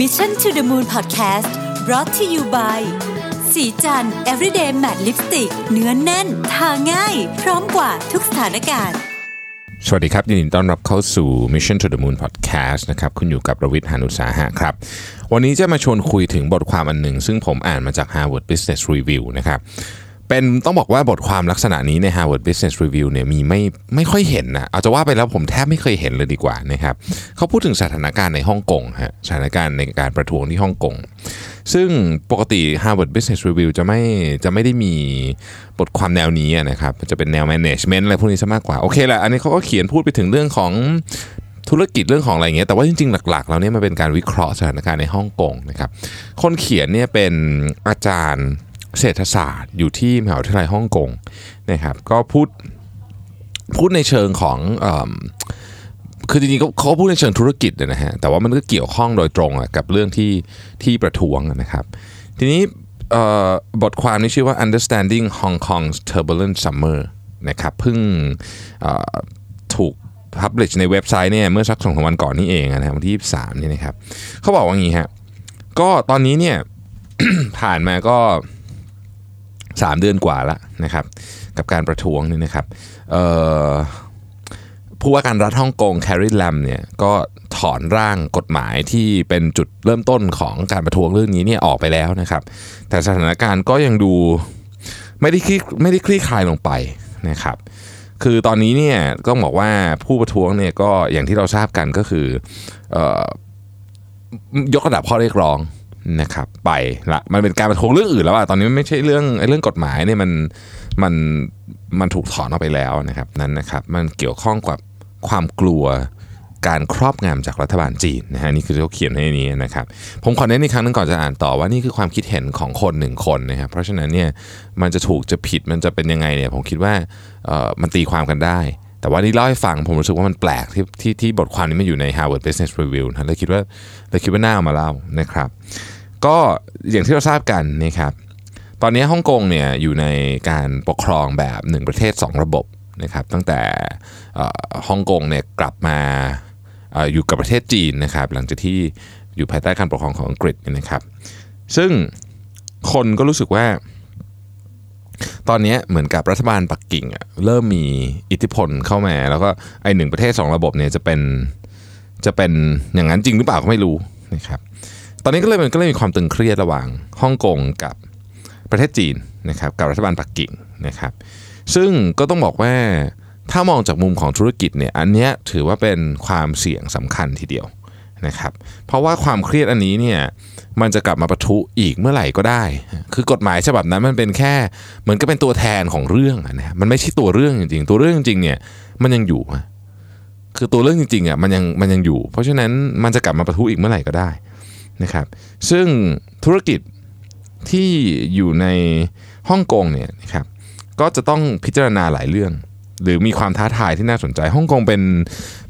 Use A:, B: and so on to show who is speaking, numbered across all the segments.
A: Mission to the Moon Podcast brought to you by สีจัน everyday matte lipstick เนื้อนแน่น ทาง่าย พร้อมกว่าทุกสถานการณ์
B: สวัสดีครับ ยินดีต้อนรับเข้าสู่ Mission to the Moon Podcast นะครับ คุณอยู่กับรวิทย์หานุสาหะครับ วันนี้จะมาชวนคุยถึงบทความอันหนึ่ง ซึ่งผมอ่านมาจาก Harvard Business Review นะครับ เป็นต้องบอกว่าบทความลักษณะนี้ใน Harvard Business Review เนี่ยมีไม่ไม่ค่อยเห็นนะเอาจะว่าไปแล้วผมแทบไม่เคยเห็นเลยดีกว่านะครับเขาพูดถึงสถานการณ์ในฮ่องกงฮะสถานการณ์ในการประท้วงที่ฮ่องกงซึ่งปกติ Harvard Business Review จะไม่จะไม่ได้มีบทความแนวนี้นะครับจะเป็นแนว management อะไรพวกนี้ซะมากกว่า โอเคแหละอันนี้เขาก็เขียนพูดไปถึงเรื่องของธุรกิจเรื่องของอะไรเงี้ยแต่ว่าจริง ๆ หลักๆ แล้วเนี่ยมันเป็นการวิเคราะห์สถานการณ์ในฮ่องกงนะครับคนเขียนเนี่ยเป็นอาจารย์ เศรษฐศาสตร์อยู่ที่มหาวิทยาลัยฮ่องกงนะครับก็พูดพูดในเชิงของอคือจริงๆเขาเขาพูดในเชิงธุรกิจนะฮะแต่ว่ามันก็เกี่ยวข้องโดยตรงกับเรื่องที่ที่ประท้วงนะครับ ทีนี้บทความนี้ชื่อว่า understanding Hong Kong's turbulent summer นะครับเพิ่งถูก publish ในเว็บไซต์เนี่ยเมื่อสักสองสามวันก่อนนี่เองนะครับวันที่ 23นี่นะครับเขาบอกว่างี้ฮะก็ตอนนี้เนี่ยผ่านมาก็ 3 เดือนกว่าแล้วนะครับ กับการประท้วงนี่นะครับผู้ว่าการรัฐฮ่องกงแคริแลมเนี่ยก็ถอนร่างกฎหมายที่เป็นจุดเริ่มต้นของการประท้วงเรื่องนี้เนี่ยออกไปแล้วนะครับ แต่สถานการณ์ก็ยังดูไม่ได้คลี่ไม่ได้คลี่คลายลงไปนะครับ คือตอนนี้เนี่ยต้องบอกว่าผู้ประท้วงเนี่ยก็อย่างที่เราทราบกันก็คือออยกระดับข้อเรียกร้อง นะครับไปละมันเป็นการประท้วงเรื่องอื่นแล้วอะตอนนี้มันไม่ใช่เรื่องเรื่องกฎหมายเนี่ยมันมันมันถูกถอนออกไปแล้วนะครับนั้นนะครับมันเกี่ยวข้องกับความกลัวการครอบงำจากรัฐบาลจีนนะฮะนี่คือที่เขาเขียนในนี้นะครับผมขอเน้นอีกครั้งหนึงก่อนจะอ่านต่อว่านี่คือความคิดเห็นของคนหนึ่งคนนะครับเพราะฉะนั้นเนี่ยมันจะถูกจะผิดมันจะเป็นยังไงเนี่ยผมคิดว่าเอ่อมันตีความกันได้ แต่ว่านี่เล่าให้ฟังผมรู้สึกว่ามันแปลกที่ที่ที่บทความนี้มันอยู่ใน Harvard Business Review นะเลยคิดว่าเลยคิดว่าน่าเอามาเล่านะครับ ก็อย่างที่เราทราบกันนะครับตอนนี้ฮ่องกงเนี่ยอยู่ในการปกครองแบบหนึ่งประเทศ 2 ระบบนะครับตั้งแต่ฮ่องกงเนี่ยกลับมาออยู่กับประเทศจีนนะครับหลังจากที่อยู่ภายใต้การปกครองของอังกฤษนะครับ ซึ่งคนก็รู้สึกว่า ตอนนี้เหมือนกับรัฐบาลปักกิ่งอะเริ่มมีอิทธิพลเข้ามา แล้วก็ไอหนึ่งประเทศสองระบบเนี่ยจะเป็นจะเป็นอย่างนั้นจริงหรือเปล่าก็ไม่รู้นะครับ ตอนนี้ก็เลยมันก็เลยมีความตึงเครียดระหว่างฮ่องกงกับประเทศจีนนะครับกับรัฐบาลปักกิ่งนะครับ ซึ่งก็ต้องบอกว่าถ้ามองจากมุมของธุรกิจเนี่ยอันนี้ถือว่าเป็นความเสี่ยงสำคัญทีเดียวนะครับ เพราะว่าความเครียดอันนี้เนี่ยมันจะกลับมาประทุอีกเมื่อไหร่ก็ได้ คือกฎหมายฉบับนั้นมันเป็นแค่เหมือนก็เป็นตัวแทนของเรื่องอะนะมันไม่ใช่ตัวเรื่องจริงๆ ตัวเรื่องจริงเนี่ยมันยังอยู่คือตัวเรื่องจริงๆอะมันยังมันยังอยู่ เพราะฉะนั้นมันจะกลับมาประทุอีกเมื่อไหร่ก็ได้ นะครับซึ่งธุรกิจที่อยู่ในฮ่องกงเนี่ยนะครับก็จะต้องพิจารณาหลายเรื่อง หรือมีความท้าทายที่น่าสนใจฮ่องกงเป็น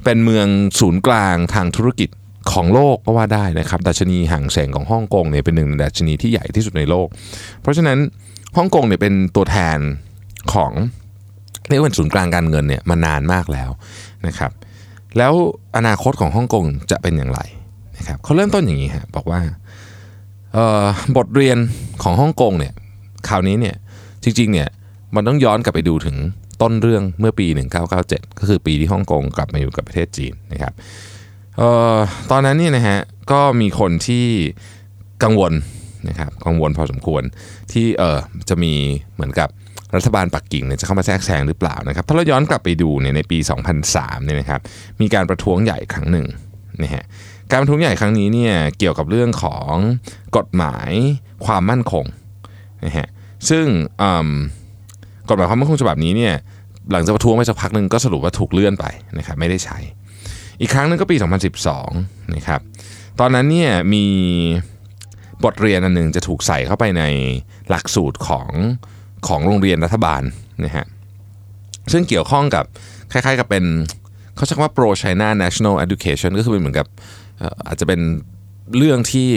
B: เป็นเมืองศูนย์กลางทางธุรกิจของโลกก็ว่าได้นะครับดัชนีห่างแสงของฮ่องกงเนี่ยเป็นหนึ่งในดัชนีที่ใหญ่ที่สุดในโลก เพราะฉะนั้นฮ่องกงเนี่ยเป็นตัวแทนของเรียกว่าศูนย์กลางการเงินเนี่ยมานานมากแล้วนะครับแล้วอนาคตของฮ่องกงจะเป็นอย่างไร นะครับเขาเริ่มต้นอย่างนี้ฮะบอกว่าบทเรียนของฮ่องกงเนี่ยคราวนี้เนี่ยจริงๆเนี่ยมันต้องย้อนกลับไปดูถึงต้นเรื่องเมื่อปี 1997 ก็คือปีที่ฮ่องกงกลับมาอยู่กับประเทศจีนนะครับออตอนนั้นเนี่ยนะฮะก็มีคนที่กังวลนะครับกังวลพอสมควรที่เออจะมีเหมือนกับรัฐบาลปักกิ่งเนี่ยจะเข้ามาแทรกแซงหรือเปล่านะครับถ้าเราย้อนกลับไปดูเนี่ยในปี 2003เนี่ยนะครับมีการประท้วงใหญ่ครั้งหนึ่งนะฮะ การประท้วงใหญ่ครั้งนี้เนี่ยเกี่ยวกับเรื่องของกฎหมายความมั่นคงนะฮะซึ่งกฎหมายความมั่นคงฉบับนี้เนี่ยหลังจากประท้วงไปสักพักหนึ่งก็สรุปว่าถูกเลื่อนไปนะครับไม่ได้ใช้ อีกครั้งหนึงก็ปี 2012นะครับตอนนั้นเนี่ยมีบทเรียนอันหนึ่งจะถูกใส่เข้าไปในหลักสูตรของของโรงเรียนรัฐบาลนะฮะซึ่งเกี่ยวข้องกับคล้ายๆกับเป็นเขาใช้คำว่า pro China national education ก็คือเป็นเหมือนกับ อาจจะเป็นเรื่องที่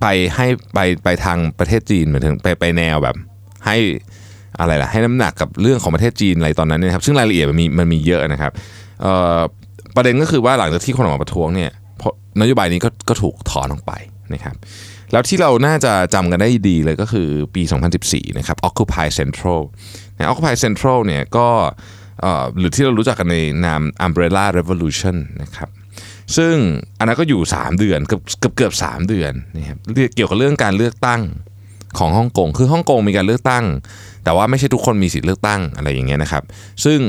B: ไปให้ไปไปทางประเทศจีนเหมือนถึงไปไปแนวแบบให้อะไรล่ะให้น้ำหนักกับเรื่องของประเทศจีนอะไรตอนนั้นเนะครับซึ่งรายละเอียดมันมีมันมีเยอะนะครับประเด็นก็คือว่าหลังจากที่คนออกมาประท้วงเนี่ยนโยบายนี้ก็ก็ถูกถอนออกไปนะครับแล้วที่เราน่าจะจำกันได้ดีเลยก็คือปี 2014 นะครับ Occupy Central นะ Occupy Central เนี่ยก็หรือที่เรารู้จักกันในนาม Umbrella Revolution นะครับ ซึ่งอันนั้นก็อยู่ 3 เดือนเกือบเกือบเกือบ3เดือนนะครับเกี่ยวกับเรื่องการเลือกตั้งของฮ่องกงคือฮ่องกงมีการเลือกตั้ง แต่ว่าไม่ใช่ทุกคนมีสิทธิ์เลือกตั้งอะไรอย่างเงี้ยนะครับ ซึ่ง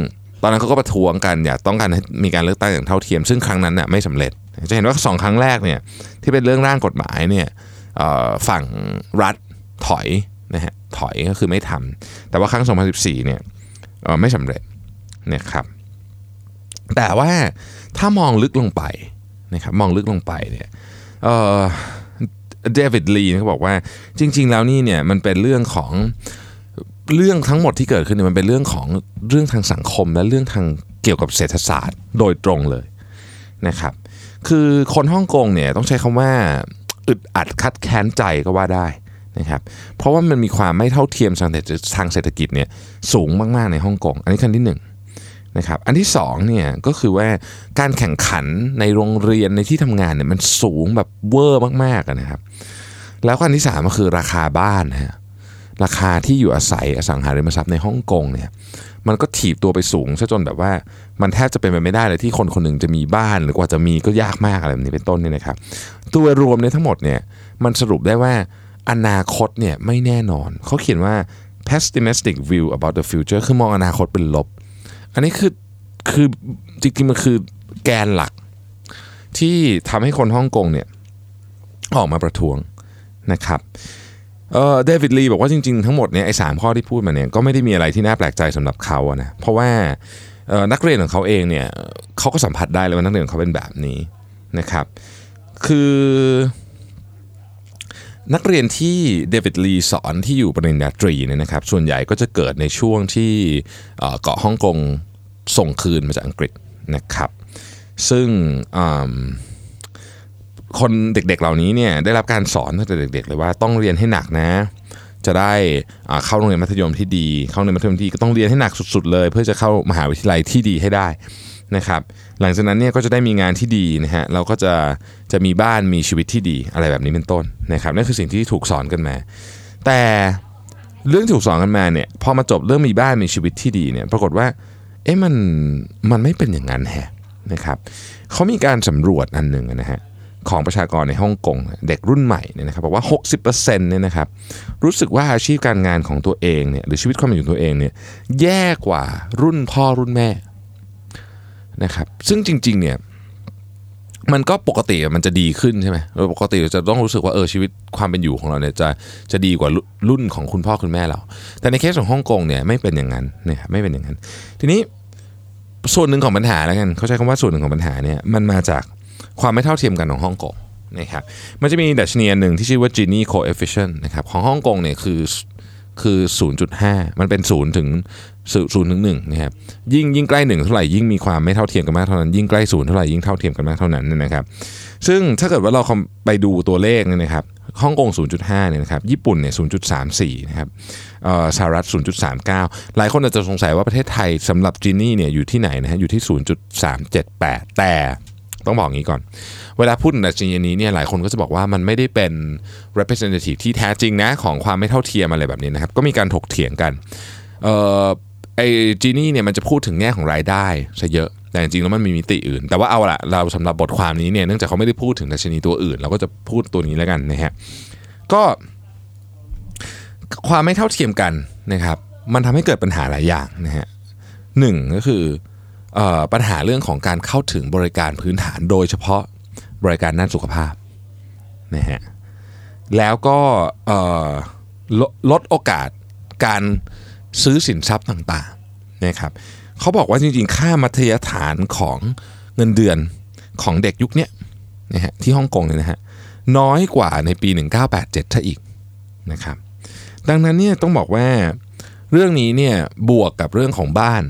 B: ตอนนั้นเขาก็ประท้วงกันอยากต้องการให้มีการเลือกตั้งอย่างเท่าเทียม ซึ่งครั้งนั้นน่ยไม่สำเร็จ จะเห็นว่าสองครั้งแรกเนี่ยที่เป็นเรื่องร่างกฎหมายเนี่ยฝั่งรัฐถอยนะฮะถอยก็คือไม่ทำแต่ว่าครั้ง 2014เนี่ยไม่สำเร็จนะครับ แต่ว่าถ้ามองลึกลงไปนะครับมองลึกลงไปเนี่ยเดวิดลีเขาบอกว่าจริง ๆ แล้วนี่เนี่ยมันเป็นเรื่องของเรื่องทั้งหมดที่เกิดขึ้นเนี่ยมันเป็นเรื่องของเรื่องทางสังคมและเรื่องทางเกี่ยวกับเศรษฐศาสตร์โดยตรงเลยนะครับ คือคนฮ่องกงเนี่ยต้องใช้คำว่าอึดอัดคัดแค้นใจก็ว่าได้นะครับเพราะว่ามันมีความไม่เท่าเทียมทางทางเศรษฐกิจเนี่ยสูงมากๆในฮ่องกงอันนี้ขั้นที่1 นะครับอันที่2เนี่ยก็คือว่าการแข่งขันในโรงเรียนในที่ทำงานเนี่ยมันสูงแบบเวอร์มากๆนะครับ แล้วอันที่3ก็คือราคาบ้านนะฮะราคาที่อยู่อาศัยอสังหาริมทรัพย์ในฮ่องกงเนี่ยมันก็ถีบตัวไปสูงซะจนแบบว่ามันแทบจะเป็นไปไม่ได้เลยที่คนคนหนึ่งจะมีบ้าน หรือกว่าจะมีก็ยากมากอะไรแบบนี้เป็นต้นเนี่ยนะครับ ตัวรวมเนี่ยทั้งหมดเนี่ยมันสรุปได้ว่าอนาคตเนี่ยไม่แน่นอน เขาเขียนว่า pessimistic view about the future คือมองอนาคตเป็นลบ อันนี้คือคือจริงๆมันคือแกนหลัก ที่ทำให้คนฮ่องกงเนี่ยออกมาประท้วงนะครับเออเดวิดลีบอกว่าจริงๆทั้งหมดเนี่ยไอ้สามข้อที่พูดมาเนี่ยก็ไม่ได้มีอะไรที่น่าแปลกใจสำหรับเขาอะนะเพราะว่านักเรียนของเขาเองเนี่ยเขาก็สัมผัสได้เลยว่านักเรียนของเขาเป็นแบบนี้นะครับ คือ นักเรียนที่เดวิดลีสอนที่อยู่ปริญญาตรีเนี่ยนะครับส่วนใหญ่ก็จะเกิดในช่วงที่เกาะฮ่องกงส่งคืนมาจากอังกฤษนะครับซึ่งคนเด็กๆเหล่านี้เนี่ยได้รับการสอนตั้งแต่เด็กๆเลยว่าต้องเรียนให้หนักนะ จะได้เข้าโรงเรียนมัธยมที่ดี เข้าโรงเรียนมัธยมที่ก็ต้องเรียนให้หนักสุดๆเลย เพื่อจะเข้ามหาวิทยาลัยที่ดีให้ได้ นะครับหลังจากนั้นเนี่ยก็จะได้มีงานที่ดีนะฮะเราก็จะจะมีบ้านมีชีวิตที่ดีอะไรแบบนี้เป็นต้นนะครับนั่นคือสิ่งที่ถูกสอนกันมา แต่เรื่องถูกสอนกันมาเนี่ยพอมาจบเรื่องมีบ้านมีชีวิตที่ดีเนี่ยปรากฏว่าเอ๊ะมันมันไม่เป็นอย่างนั้นแฮะนะครับเขามีการสำรวจอันหนึ่งนะฮะของประชากรในฮ่องกงเด็กรุ่นใหม่เนี่ยนะครับบอกว่า 60%เนี่ยนะครับรู้สึกว่าอาชีพการงานของตัวเองเนี่ยหรือชีวิตความเป็นอยู่ตัวเองเนี่ยแย่กว่ารุ่นพ่อรุ่นแม่ นะครับซึ่งจริงๆเนี่ยมันก็ปกติมันจะดีขึ้นใช่ไหมปกติเราจะต้องรู้สึกว่าเออชีวิตความเป็นอยู่ของเราเนี่ยจะจะดีกว่ารุ่นของคุณพ่อคุณแม่เรา แต่ในเคสของฮ่องกงเนี่ยไม่เป็นอย่างนั้นนะครับไม่เป็นอย่างนั้น ทีนี้ส่วนหนึ่งของปัญหาแล้วกันเขาใช้คำว่าส่วนหนึ่งของปัญหาเนี่ยมันมาจากความไม่เท่าเทียมกันของฮ่องกงนะครับมันจะมีดัชนีหนึ่งที่ชื่อว่า Gini coefficient นะครับของฮ่องกงเนี่ยคือคือ 0.5 มันเป็น 0 ถึง ศูนย์ถึงหนึ่งนะครับยิ่งยิ่งใกล้หนึ่งเท่าไหร่ยิ่งมีความไม่เท่าเทียมกันมากเท่านั้นยิ่งใกล้ศูนย์เท่าไหร่ยิ่งเท่าเทียมกันมากเท่านั้นนะครับ ซึ่งถ้าเกิดว่าเราไปดูตัวเลขเนี่ยนะครับฮ่องกง 0.5 เนี่ยนะครับ ญี่ปุ่น เนี่ย 0.34 นะครับสหรัฐ 0.39 หลายคนอาจจะสงสัยว่าประเทศไทยสำหรับจีนี่ เนี่ย อยู่ที่ไหนนะฮะ อยู่ที่ 0.378 แต่ต้องบอกงี้ก่อน เวลาพูดถึงดัชนีนี้เนี่ย หลายคนก็จะบอกว่ามันไม่ได้เป็น representative ที่แท้จริงนะ ของความไม่เท่าเทียมอะไรแบบนี้นะครับ ก็มีการถกเถียงกัน ไอ้จีนี่เนี่ยมันจะพูดถึงแง่ของรายได้ซะเยอะแต่จริงๆแล้วมันมีมิติอื่น แต่ว่าเอาละเราสำหรับบทความนี้เนี่ยเนื่องจากเขาไม่ได้พูดถึงดัชนีตัวอื่น เราก็จะพูดตัวนี้แล้วกันนะฮะก็ความไม่เท่าเทียมกันนะครับ มันทำให้เกิดปัญหาหลายอย่างนะฮะหนึ่งก็คือปัญหาเรื่องของการเข้าถึงบริการพื้นฐานโดยเฉพาะบริการด้านสุขภาพนะฮะแล้วก็ลดโอกาสการ ซื้อสินทรัพย์ต่างๆนะครับเขาบอกว่าจริงๆ ค่ามัธยฐานของเงินเดือนของเด็กยุคนี้นะฮะที่ฮ่องกงเนี่ยนะฮะน้อยกว่าในปี 1987ถ้าอีกนะครับดังนั้นเนี่ยต้องบอกว่าเรื่องนี้เนี่ยบวกกับเรื่องของบ้าน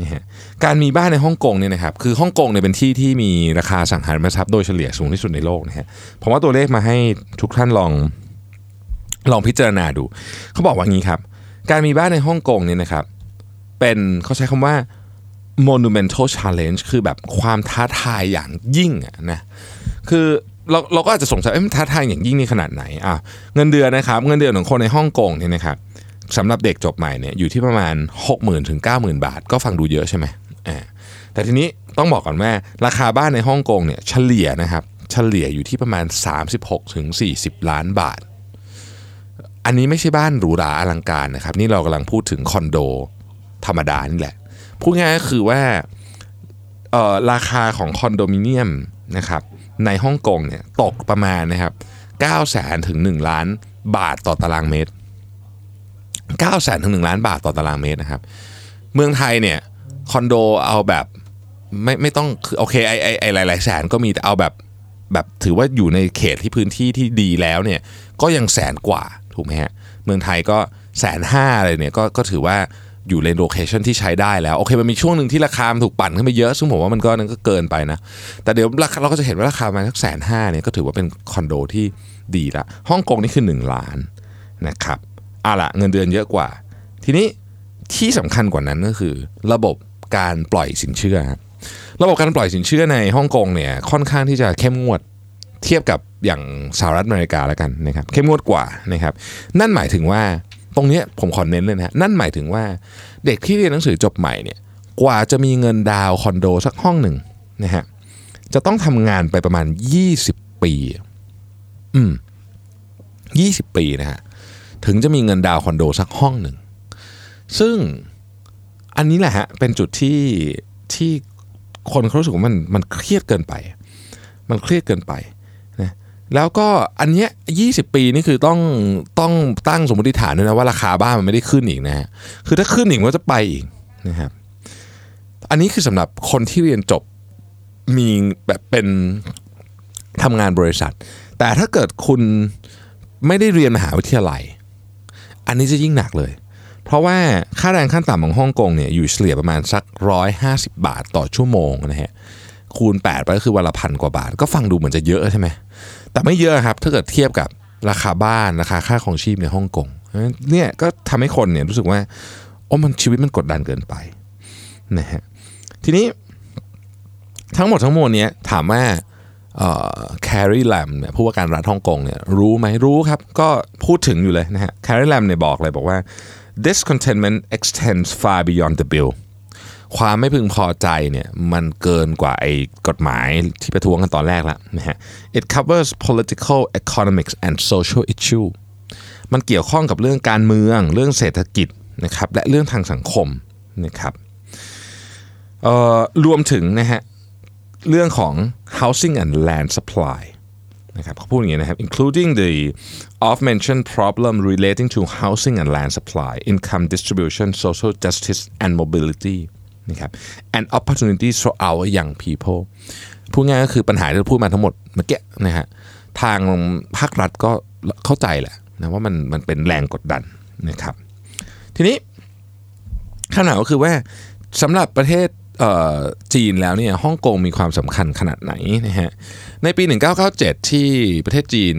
B: นี่ฮะการมีบ้านในฮ่องกงเนี่ยนะครับคือฮ่องกงเนี่ยเป็นที่ที่มีราคาสังหาริมทรัพย์โดยเฉลี่ยสูงที่สุดในโลกนะฮะผมว่าตัวเลขมาให้ทุกท่านลองลองพิจารณาดู เขาบอกว่างี้ครับ การมีบ้านในฮ่องกงเนี่ยนะครับเป็นเขาใช้คำว่า monumental challenge คือแบบความท้าทายอย่างยิ่งนะคือเราเราก็อาจจะสงสัยเอ้ยท้าทายอย่างยิ่งนี่ขนาดไหนอะเงินเดือนนะครับ เงินเดือนของคนในฮ่องกงเนี่ยนะครับสำหรับเด็กจบใหม่เนี่ยอยู่ที่ประมาณ 60,000ถึง90,000 บาท ก็ฟังดูเยอะใช่ไหมอ่าแต่ทีนี้ต้องบอกก่อนว่าราคาบ้านในฮ่องกงเนี่ยเฉลี่ยนะครับเฉลี่ยอยู่ที่ประมาณ 36ถึง40 ล้านบาท อันนี้ไม่ใช่บ้านหรูหราอลังการนะครับ นี่เรากำลังพูดถึงคอนโดธรรมดานี่แหละ พูดง่ายก็คือว่าราคาของคอนโดมิเนียมนะครับในฮ่องกงเนี่ยตกประมาณนะครับ9แสนถึง 1 ล้านบาทต่อตารางเมตร9แสนถึง 1 ล้านบาทต่อตารางเมตรนะครับ เมืองไทยเนี่ยคอนโดเอาแบบไม่ไม่ต้องคือโอเคไอไอไอหลายๆแสนก็มีแต่เอาแบบแบบถือว่าอยู่ในเขตที่พื้นที่ที่ดีแล้วเนี่ยก็ยังแสนกว่า ถูกไหมฮะเมืองไทยก็แสนห้าอะไรเนี่ยก็ก็ถือว่าอยู่ใน location ที่ใช้ได้แล้ว โอเคมันมีช่วงหนึ่งที่ราคามันถูกปั่นขึ้นไปเยอะ ซึ่งผมว่ามันก็นั้นก็เกินไปนะ แต่เดี๋ยวราคาเราก็จะเห็นว่าราคาประมาณสักแสนห้าเนี่ยก็ถือว่าเป็นคอนโดที่ดีละฮ่องกงนี่คือ 1 ล้านนะครับเอาละเงินเดือนเยอะกว่า ทีนี้ที่สำคัญกว่านั้นก็คือ ระบบการปล่อยสินเชื่อครับระบบการปล่อยสินเชื่อในฮ่องกงเนี่ยค่อนข้างที่จะเข้มงวดเทียบกับ อย่างสหรัฐอเมริกาแล้วกันนะครับเข้มงวดกว่านะครับ นั่นหมายถึงว่าตรงนี้ผมขอเน้นเลยนะฮะนั่นหมายถึงว่าเด็กที่เรียนหนังสือจบใหม่เนี่ยกว่าจะมีเงินดาวคอนโดสักห้องหนึ่งนะฮะจะต้องทำงานไปประมาณ 20 ปี อืม20 ปีนะฮะถึงจะมีเงินดาวคอนโดสักห้องหนึ่ง ซึ่งอันนี้แหละฮะเป็นจุดที่ที่คนเขารู้สึกว่ามันมันเครียดเกินไป มันเครียดเกินไป แล้วก็อันเนี้ย20ปีนี่คือต้องต้องตั้งสมมติฐานด้วยนะว่าราคาบ้านมันไม่ได้ขึ้นอีกนะฮะคือถ้าขึ้นอีกมันก็จะไปอีกนะครับอันนี้คือสำหรับคนที่เรียนจบมีแบบเป็นทำงานบริษัท แต่ถ้าเกิดคุณไม่ได้เรียนมหาวิทยาลัย อันนี้จะยิ่งหนักเลย เพราะว่าค่าแรงขั้นต่ำของฮ่องกงเนี่ยอยู่เฉลี่ยประมาณสัก 150 บาทต่อชั่วโมงนะฮะคูณ8ไปก็คือวันละพันกว่าบาท ก็ฟังดูเหมือนจะเยอะใช่ไหม แต่ไม่เยอะครับถ้าเกิดเทียบกับราคาบ้านราคาค่าของชีพในฮ่องกงเนี่ยก็ทำให้คนเนี่ยรู้สึกว่าโอ้มันชีวิตมันกดดันเกินไปนะฮะทีนี้ทั้งหมดทั้งมวลเนี้ยถามว่า Carrie Lam เนี่ยผู้ว่าการรัฐฮ่องกงเนี่ยรู้ไหมรู้ครับ ก็พูดถึงอยู่เลยนะฮะ Carrie Lam เนี่ยบอกเลยบอกว่า discontentment extends far beyond the bill ความไม่พึงพอใจเนี่ยมันเกินกว่าไอ้กฎหมายที่ประท้วงกันตอนแรกแล้วนะฮะ it covers political economics and social issue มันเกี่ยวข้องกับเรื่องการเมือง เรื่องเศรษฐกิจนะครับและเรื่องทางสังคมนะครับรวมถึงนะฮะเรื่องของ housing and land supply นะครับเขาพูดอย่างนี้นะครับ including the oft mentioned problem relating to housing and land supply income distribution social justice and mobility นะครับ and opportunities for our young people พูดง่ายก็คือปัญหาที่เราพูดมาทั้งหมดเมื่อกี้นะฮะทางภาครัฐก็เข้าใจแหละนะว่ามันมันเป็นแรงกดดันนะครับ ทีนี้ขนาดก็คือว่าสำหรับประเทศจีนแล้วเนี่ยฮ่องกงมีความสำคัญขนาดไหนนะฮะในปี 1997 ที่ประเทศจีน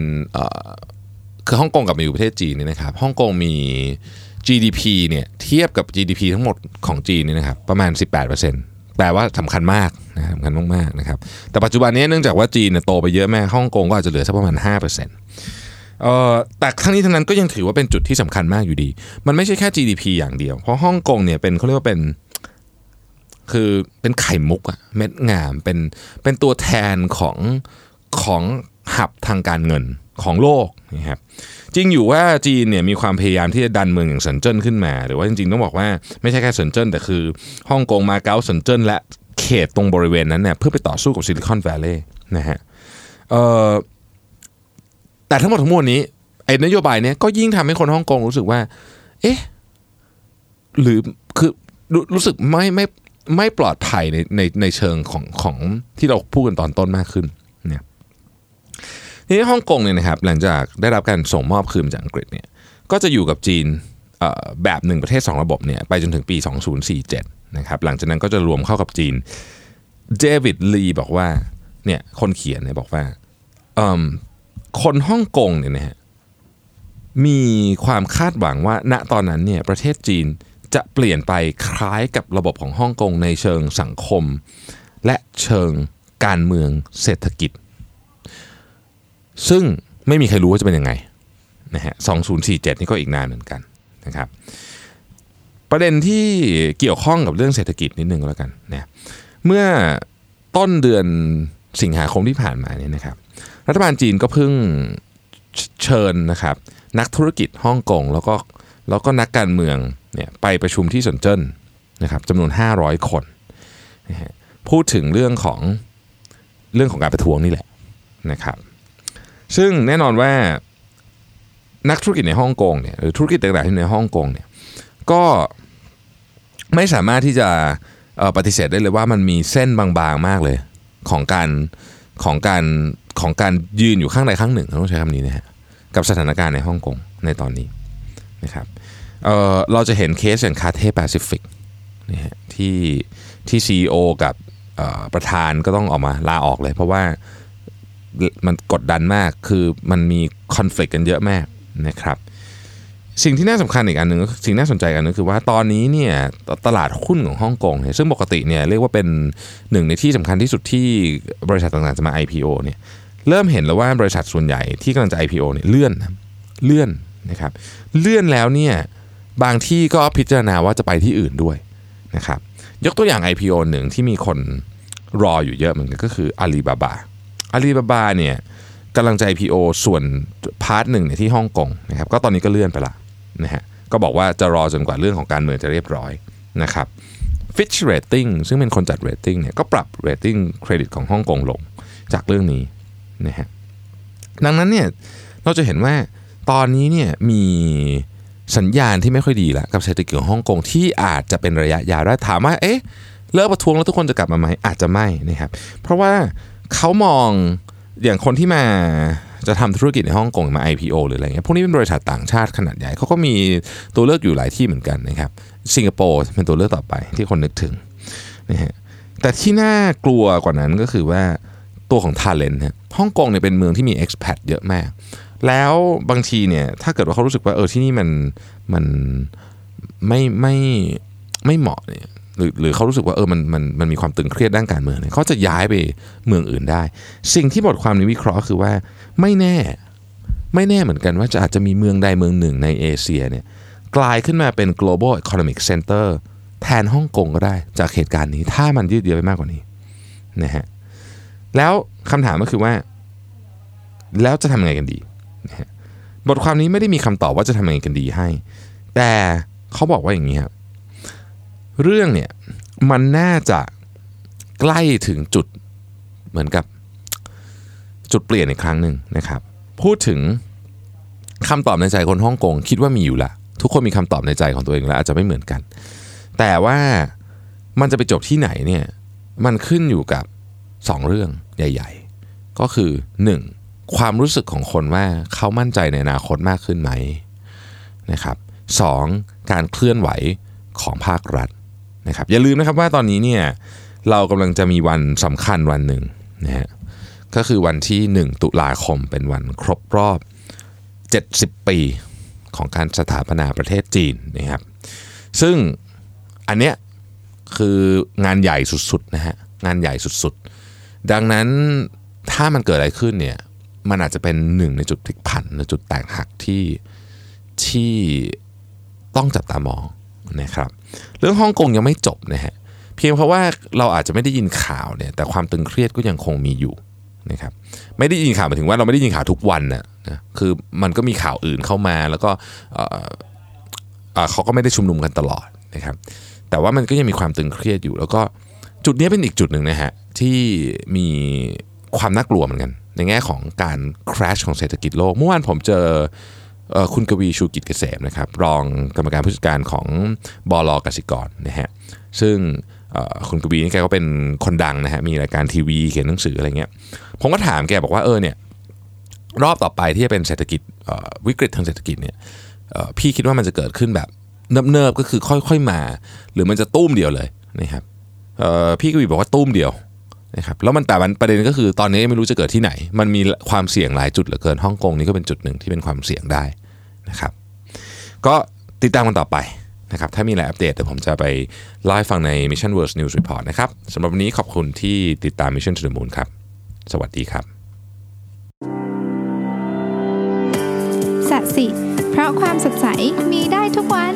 B: คือฮ่องกงกับมาอยู่ประเทศจีนนี่นะครับฮ่องกงมี GDP เนี่ยเทียบกับ GDP ทั้งหมดของจีนนี่นะครับประมาณ 18%แปลว่าสำคัญมากนะสำคัญมากๆนะครับแต่ปัจจุบันนี้เนื่องจากว่าจีนเนี่ยโตไปเยอะแมากฮ่องกงก็อาจจะเหลือสักประมาณ 5%เอ่อแต่ทั้งนี้ทั้งนั้นก็ยังถือว่าเป็นจุดที่สำคัญมากอยู่ดี มันไม่ใช่แค่ GDP อย่างเดียว เพราะฮ่องกงเนี่ยเป็นเขาเรียกว่าเป็น คือเป็นไข่มุกอะเม็ดงามเป็นเป็นตัวแทนของของหับทางการเงิน ของโลกนะครับจริงอยู่ว่าจีนเนี่ยมีความพยายามที่จะดันเมืองอย่างเซินเจิ้นขึ้นมา หรือว่าจริงๆต้องบอกว่าไม่ใช่แค่เซินเจิ้นแต่คือฮ่องกงมาเก๊าเซินเจิ้นและเขตตรงบริเวณนั้นเนี่ยเพื่อไปต่อสู้กับ Silicon Valley นะฮะแต่ทั้งหมดทั้งมวลนี้ไอ้นโยบายเนี้ยก็ยิ่งทำให้คนฮ่องกงรู้สึกว่า เอ๊ะหรือคือรู้สึกไม่ไม่ไม่ปลอดภัยในในในเชิงของของที่เราพูดกันตอนต้นมากขึ้นเนี่ย ทีนี้ฮ่องกงเนี่ยนะครับหลังจากได้รับการส่งมอบคืนจากอังกฤษเนี่ยก็จะอยู่กับจีนแบบหนึ่งประเทศ 2 ระบบเนี่ยไปจนถึงปี 2047นะครับหลังจากนั้นก็จะรวมเข้ากับจีนเดวิดลีบอกว่าเนี่ยคนเขียนเนี่ยบอกว่าคนฮ่องกงเนี่ยนะฮะมีความคาดหวังว่าณตอนนั้นเนี่ยประเทศจีนจะเปลี่ยนไปคล้ายกับระบบของฮ่องกงในเชิงสังคม และเชิงการเมืองเศรษฐกิจ ซึ่งไม่มีใครรู้ว่าจะเป็นยังไงนะฮะ2047 นี่ก็อีกนานเหมือนกันนะครับประเด็นที่เกี่ยวข้องกับเรื่องเศรษฐกิจนิดนึงก็แล้วกันนะเมื่อต้นเดือนสิงหาคมที่ผ่านมาเนี่ยนะครับรัฐบาลจีนก็เพิ่งเชิญนะครับนักธุรกิจฮ่องกงแล้วก็แล้วก็นักการเมืองเนี่ยไปประชุมที่สนเจิ้นนะครับจำนวน 500 คนนะฮะพูดถึงเรื่องของเรื่องของการประท้วงนี่แหละนะครับ ซึ่งแน่นอนว่านักธุรกิจในฮ่องกงเนี่ยหรือธุรกิจต่างๆที่ในฮ่องกงเนี่ยก็ไม่สามารถที่จะปฏิเสธได้เลยว่ามันมีเส้นบางๆมากเลยของการของการของการยืนอยู่ข้างใดข้างหนึ่งต้องใช้คำนี้นะฮะกับสถานการณ์ในฮ่องกงในตอนนี้นะครับเเราจะเห็นเคสอย่าง Cathay Pacific นะฮะที่ที่ CEO กับประธานก็ต้องออกมาลาออกเลย เพราะว่า มันกดดันมาก คือมันมี conflict กันเยอะมากนะครับ สิ่งที่น่าสำคัญอีกอันหนึ่งสิ่งน่าสนใจอันนึงคือว่าตอนนี้เนี่ยตลาดหุ้นของฮ่องกงเนี่ยซึ่งปกติเนี่ยเรียกว่าเป็นหนึ่งในที่สำคัญที่สุดที่บริษัทต่างๆจะมา IPO เนี่ยเริ่มเห็นแล้วว่าบริษัทส่วนใหญ่ที่กำลังจะ IPO เนี่ยเลื่อนนะเลื่อนนะครับเลื่อนแล้วเนี่ยบางที่ก็พิจารณาว่าจะไปที่อื่นด้วยนะครับยกตัวอย่าง IPO หนึ่งที่มีคนรออยู่เยอะเหมือนกันก็คืออาลีบาบา อาลีบาบาเนี่ยกำลังจะ IPO ส่วน part หนึ่งเนี่ยที่ฮ่องกงนะครับก็ตอนนี้ก็เลื่อนไปละนะฮะก็บอกว่าจะรอจนกว่าเรื่องของการเมืองจะเรียบร้อยนะครับ Fitch Rating ซึ่งเป็นคนจัด rating เนี่ยก็ปรับ rating เครดิตของฮ่องกงลงจากเรื่องนี้นะฮะดังนั้นเนี่ยเราจะเห็นว่าตอนนี้เนี่ยมีสัญญาณที่ไม่ค่อยดีแล้วกับเศรษฐกิจของฮ่องกงที่อาจจะเป็นระยะยาวได้ถามว่าเอ๊ะเลิกประท้วงแล้วทุกคนจะกลับมาไหมอาจจะไม่นะครับเพราะว่า เขามองอย่างคนที่มาจะทำธุรกิจในฮ่องกงมา IPO หรืออะไรเงี้ยพวกนี้เป็นบริษัทต่างชาติขนาดใหญ่เขาก็มีตัวเลือกอยู่หลายที่เหมือนกันนะครับ สิงคโปร์เป็นตัวเลือกต่อไปที่คนนึกถึงนะฮะแต่ที่น่ากลัวกว่านั้นก็คือว่าตัวของ Talent ฮะฮ่องกงเนี่ยเป็นเมืองที่มี expat เยอะมาก แล้วบางทีเนี่ยถ้าเกิดว่าเขารู้สึกว่าเออที่นี่มันมันไม่ไม่ไม่เหมาะเนี่ย หรือหรือเขารู้สึกว่าเออมันมันมันมีความตึงเครียดด้านการเมืองเนี่ยเขาจะย้ายไปเมืองอื่นได้ สิ่งที่บทความนี้วิเคราะห์คือว่าไม่แน่ไม่แน่เหมือนกันว่าจะอาจจะมีเมืองใดเมืองหนึ่งในเอเชียเนี่ยกลายขึ้นมาเป็น global economic center แทนฮ่องกงก็ได้จากเหตุการณ์นี้ ถ้ามันยืดเยื้อไปมากกว่านี้นะฮะแล้วคำถามก็คือว่า แล้วจะทำยังไงกันดีนะฮะบทความนี้ไม่ได้มีคำตอบว่าจะทำยังไงกันดีให้ แต่เขาบอกว่าอย่างนี้ครับ เรื่องเนี่ยมันน่าจะใกล้ถึงจุดเหมือนกับจุดเปลี่ยนอีกครั้งหนึ่งนะครับ พูดถึงคำตอบในใจคนฮ่องกงคิดว่ามีอยู่ละทุกคนมีคำตอบในใจของตัวเองแล้วอาจจะไม่เหมือนกัน แต่ว่ามันจะไปจบที่ไหนเนี่ยมันขึ้นอยู่กับ 2 เรื่องใหญ่ ๆ ก็คือ 1. ความรู้สึกของคนว่าเขามั่นใจในอนาคตมากขึ้นไหมนะครับสองการเคลื่อนไหวของภาครัฐ นะครับอย่าลืมนะครับว่าตอนนี้เนี่ยเรากำลังจะมีวันสำคัญวันหนึ่งนะฮะก็คือวันที่ 1 ตุลาคมเป็นวันครบรอบ 70 ปีของการสถาปนาประเทศจีนนะครับ ซึ่งอันเนี้ยคืองานใหญ่สุดๆนะฮะงานใหญ่สุดๆ ดังนั้นถ้ามันเกิดอะไรขึ้นเนี่ยมันอาจจะเป็นหนึ่งในจุดพลิกผันในจุดแตกหักที่ที่ต้องจับตามองนะครับ เรื่องฮ่องกงยังไม่จบนะฮะเพียงเพราะว่าเราอาจจะไม่ได้ยินข่าวเนี่ยแต่ความตึงเครียดก็ยังคงมีอยู่นะครับไม่ได้ยินข่าวหมายถึงว่าเราไม่ได้ยินข่าวทุกวันนะนะคือมันก็มีข่าวอื่นเข้ามาแล้วก็เออเขาก็ไม่ได้ชุมนุมกันตลอดนะครับ แต่ว่ามันก็ยังมีความตึงเครียดอยู่ แล้วก็จุดนี้เป็นอีกจุดหนึ่งนะฮะที่มีความน่ากลัวเหมือนกัน ในแง่ของการ crash ของเศรษฐกิจโลก เมื่อวานผมเจอ คุณกวีชูกิจเกษมนะครับรองกรรมการผู้จัดการของบลกสิกรนะฮะซึ่งคุณกวีนี่แกก็เป็นคนดังนะฮะมีรายการทีวีเขียนหนังสืออะไรเงี้ยผมก็ถามแกบอกว่าเออเนี่ยรอบต่อไปที่จะเป็นเศรษฐกิจวิกฤตทางเศรษฐกิจเนี่ยพี่คิดว่ามันจะเกิดขึ้นแบบเนิบๆก็คือค่อยๆมา หรือมันจะตุ้มเดียวเลยนะครับพี่กวีบอกว่าตุ้มเดียว นะครับแล้วมันแต่มันประเด็นก็คือตอนนี้ไม่รู้จะเกิดที่ไหน มันมีความเสี่ยงหลายจุดเหลือเกินฮ่องกงนี่ก็เป็นจุดหนึ่งที่เป็นความเสี่ยงได้นะครับ ก็ติดตามกันต่อไปนะครับถ้ามีอะไรอัปเดตเดี๋ยวผมจะไปไล่าให้ฟังใน Mission World News Report นะครับสำหรับวันนี้ขอบคุณที่ติดตาม Mission to the Moon ครับ สวัสดีครับ
C: สะสิ เพราะความสดใสมีได้ทุกวัน